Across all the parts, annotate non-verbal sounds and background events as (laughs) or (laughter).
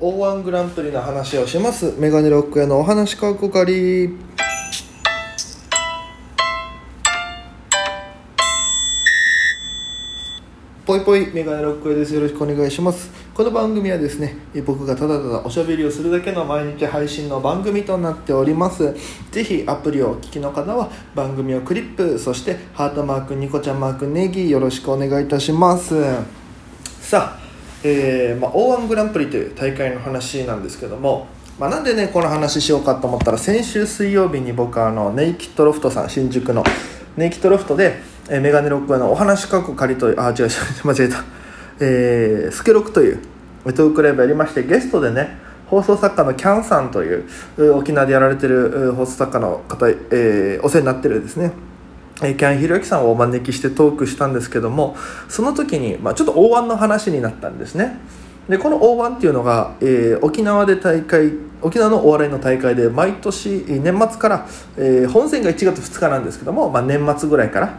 O1 グランプリの話をします。メガネロック屋のお話かっこかり。ぽいぽいメガネロック屋です。よろしくお願いします。この番組はですね僕がただただおしゃべりをするだけの毎日配信の番組となっております。ぜひアプリをお聞きの方は番組をクリップそしてハートマークニコちゃんマークネギよろしくお願いいたします。さあえーまあ、O1 グランプリという大会の話なんですけども、まあ、なんでねこの話しようかと思ったら先週水曜日に僕あのネイキッドロフトさん新宿のネイキッドロフトで、えー、メガネロックのお話かっこ借りとあ違う違う (laughs) 間違えた、えー、スケロクというトークライブやりましてゲストでね放送作家のキャンさんという沖縄でやられてる放送作家の方、えー、お世話になってるですね。えキャンひろゆきさんをお招きしてトークしたんですけどもその時に、まあ、ちょっと O1 の話になったんですね。でこの O1 っていうのが、えー、沖縄で大会沖縄のお笑いの大会で毎年年末から、えー、本戦が1月2日なんですけども、まあ、年末ぐらいから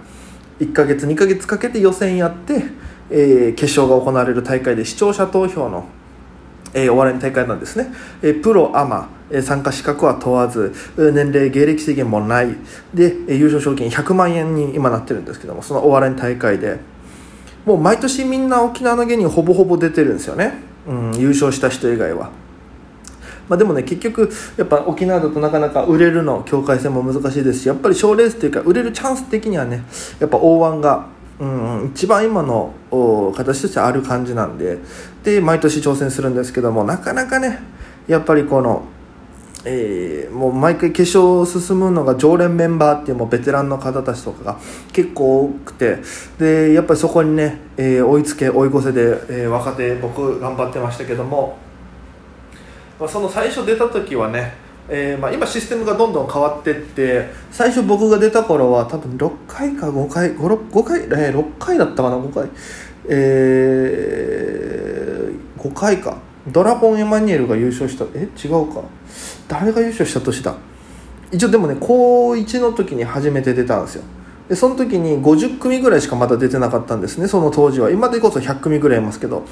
1ヶ月2ヶ月かけて予選やって、えー、決勝が行われる大会で視聴者投票のえー、お笑いの大会なんですね、えー、プロアマ、参加資格は問わず年齢芸歴制限もない。で、優勝賞金100万円に今なってるんですけどもそのお笑いの大会で。もう毎年みんな沖縄の芸人ほぼほぼ出てるんですよね、うん、優勝した人以外は。まあ、でもね結局やっぱ沖縄だとなかなか売れるの境界線も難しいですしやっぱり賞レースというか売れるチャンス的にはねやっぱ O1 がうん、一番今の形としてある感じなんで。で毎年挑戦するんですけどもなかなかねやっぱりこの、えー、もう毎回決勝進むのが常連メンバーっていうもうベテランの方たちとかが結構多くてでやっぱりそこにね、えー、追いつけ追い越せで、えー、若手僕頑張ってましたけども、まあ、その最初出た時はねえーまあ、今システムがどんどん変わってって最初僕が出た頃は多分6回か5回 5, 5回、えー、6回だったかな5回。えー、5回か。ドラゴンエマニュエルが優勝した。え？違うか。誰が優勝した年だ？一応でもね高1の時に初めて出たんですよ。でその時に50組ぐらいしかまだ出てなかったんですね。その当時は。今でこそ100組ぐらいいますけど。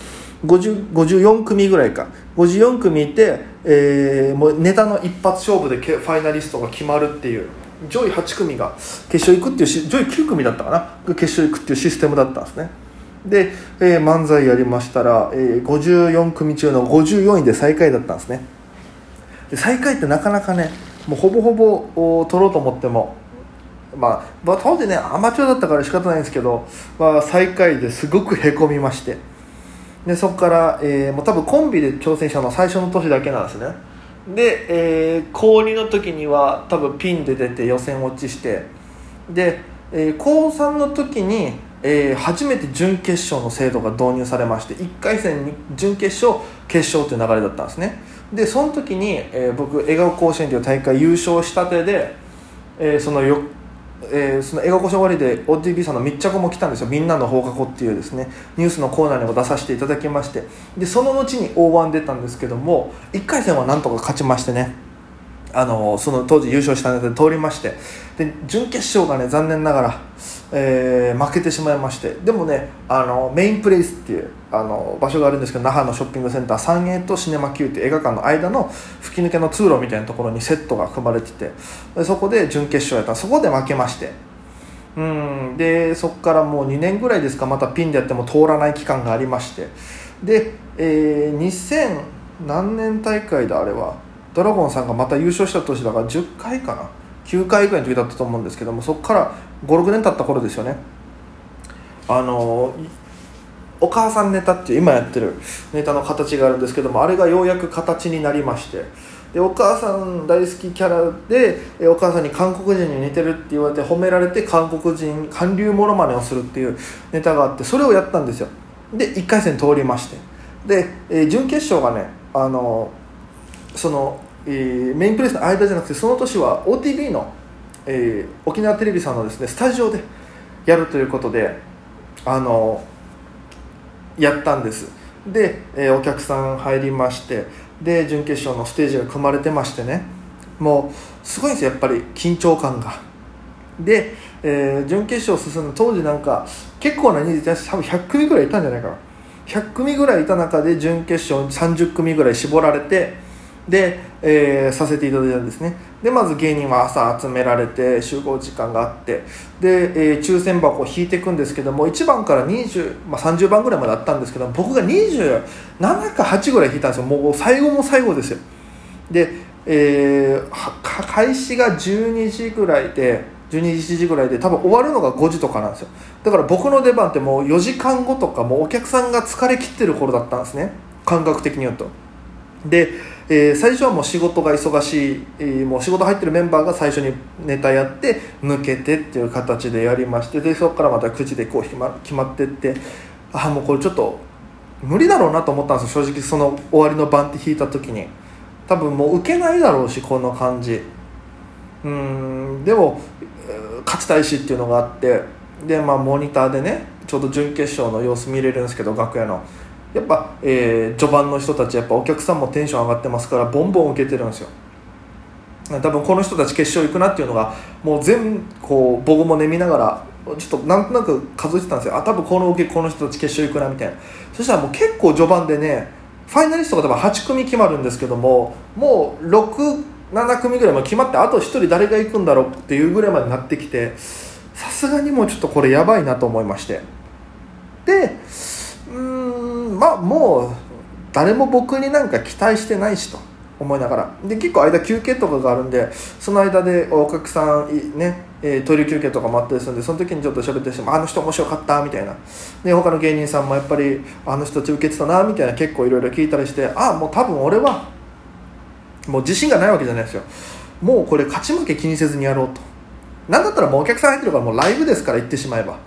54組ぐらいか。54組いて、えー、もうネタの一発勝負でファイナリストが決まるっていう。上位8組が決勝行くっていう上位9組だったかな？決勝行くっていうシステムだったんですね。で、えー、漫才やりましたら、えー、54組中の54位で最下位だったんですね。で最下位ってなかなかねもうほぼほぼ取ろうと思ってもまあ、まあ、当時ねアマチュアだったから仕方ないんですけど、まあ、最下位ですごくへこみまして。でそこから、えー、もう多分コンビで挑戦したのは最初の年だけなんですね。で、えー、高2の時には多分ピンで出て予選落ちして。で、えー、高3の時に、えー、初めて準決勝の制度が導入されまして1回戦に準決勝決勝という流れだったんですね。でその時に、えー、僕笑顔甲子園という大会優勝したてで、えー、そのよえー、その映画故障終わりで OTB さんの密着も来たんですよ「みんなの放課後」っていうですねニュースのコーナーにも出させていただきまして。でその後に O1 出たんですけども1回戦はなんとか勝ちましてね。あのその当時優勝したので通りまして。で準決勝がね残念ながら、えー、負けてしまいまして。でもねあのメインプレイスっていうあの場所があるんですけど那覇のショッピングセンター三栄とシネマ Q っていう映画館の間の吹き抜けの通路みたいなところにセットが組まれてて。でそこで準決勝やった。そこで負けまして。うん。でそこからもう2年ぐらいですか。またピンでやっても通らない期間がありまして。で、えー、2000何年大会だあれは。ドラゴンさんがまた優勝した年だから10回かな？9回ぐらいの時だったと思うんですけどもそこから56年経った頃ですよね。あのお母さんネタっていう今やってるネタの形があるんですけどもあれがようやく形になりまして。でお母さん大好きキャラでお母さんに韓国人に似てるって言われて褒められて韓国人韓流モノマネをするっていうネタがあってそれをやったんですよ。で1回戦通りまして。で、え、準決勝がねあのそのえー、メインプレスの間じゃなくてその年は OTB の、えー、沖縄テレビさんのですねスタジオでやるということであのやったんです。で、えー、お客さん入りましてで準決勝のステージが組まれてましてねもうすごいんですよやっぱり緊張感が。で、えー、準決勝進んだ当時なんか結構な人数多分100組ぐらいいたんじゃないかな。100組ぐらいいた中で準決勝30組ぐらい絞られてで、えー、させていただいたんですね。でまず芸人は朝集められて集合時間があってで、えー、抽選箱を引いていくんですけども1番から20、まあ、30番ぐらいまであったんですけど僕が27か8ぐらい引いたんですよ。もう最後も最後ですよ。で、えー、開始が12時ぐらいで12時1時ぐらいで多分終わるのが5時とかなんですよ。だから僕の出番ってもう4時間後とかもうお客さんが疲れ切ってる頃だったんですね。感覚的に言うと。で、えー、最初はもう仕事が忙しい、えー、もう仕事入ってるメンバーが最初にネタやって抜けてっていう形でやりましてでそこからまた9時でこう決ま決まってってああもうこれちょっと無理だろうなと思ったんですよ。正直その終わりの番って引いた時に。多分もう受けないだろうしこの感じ。うんでも勝ちたいしっていうのがあってでまあモニターでねちょうど準決勝の様子見れるんですけど楽屋の。やっぱ、えー、序盤の人たちやっぱお客さんもテンション上がってますからボンボン受けてるんですよ。多分この人たち決勝行くなっていうのがもう全こうボゴもね見ながらちょっとなんとなく数えてたんですよ。あ多分この受けこの人たち決勝行くなみたいな。そしたらもう結構序盤でねファイナリストが多分8組決まるんですけどももう67組ぐらいまで決まってあと1人誰が行くんだろうっていうぐらいまでなってきてさすがにもうちょっとこれやばいなと思いまして。でうんまあもう誰も僕になんか期待してないしと思いながら。で結構間休憩とかがあるんでその間でお客さんね、えー、トイレ休憩とかもあったりするんでその時にちょっと喋ってしてもあの人面白かったみたいな。で他の芸人さんもやっぱりあの人たち受けてたなみたいな結構いろいろ聞いたりしてああもう多分俺はもう自信がないわけじゃないですよ。もうこれ勝ち負け気にせずにやろうと。なんだったらもうお客さん入ってるからもうライブですから言ってしまえば。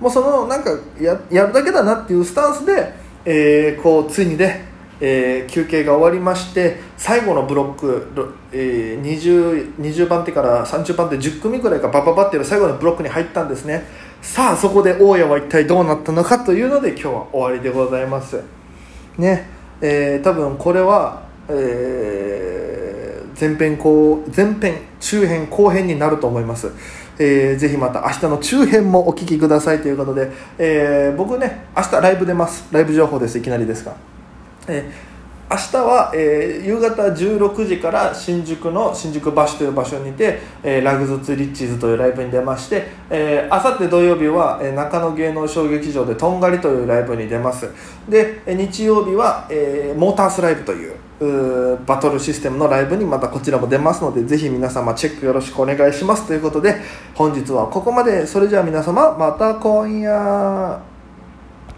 もうそのなんかややるだけだなっていうスタンスで、えー、こうついにね、えー、休憩が終わりまして最後のブロック、えー、20, 20番手から30番手10組ぐらいがバババっていう最後のブロックに入ったんですね。さあそこで大家は一体どうなったのかというので今日は終わりでございます。ね。えー、多分これは、えー、前編後前編中編後編になると思います。えー、ぜひまた明日の中編もお聞きくださいということで、えー、僕ね明日ライブ出ます。ライブ情報ですいきなりですが、えー、明日は、えー、夕方16時から新宿の新宿橋という場所にて、えー、ラグズツリッチーズというライブに出ましてあさって土曜日は、えー、中野芸能小劇場でとんがりというライブに出ます。で日曜日は、えー、モータースライブというバトルシステムのライブにまたこちらも出ますのでぜひ皆様チェックよろしくお願いします。ということで本日はここまで。それじゃあ皆様また今夜。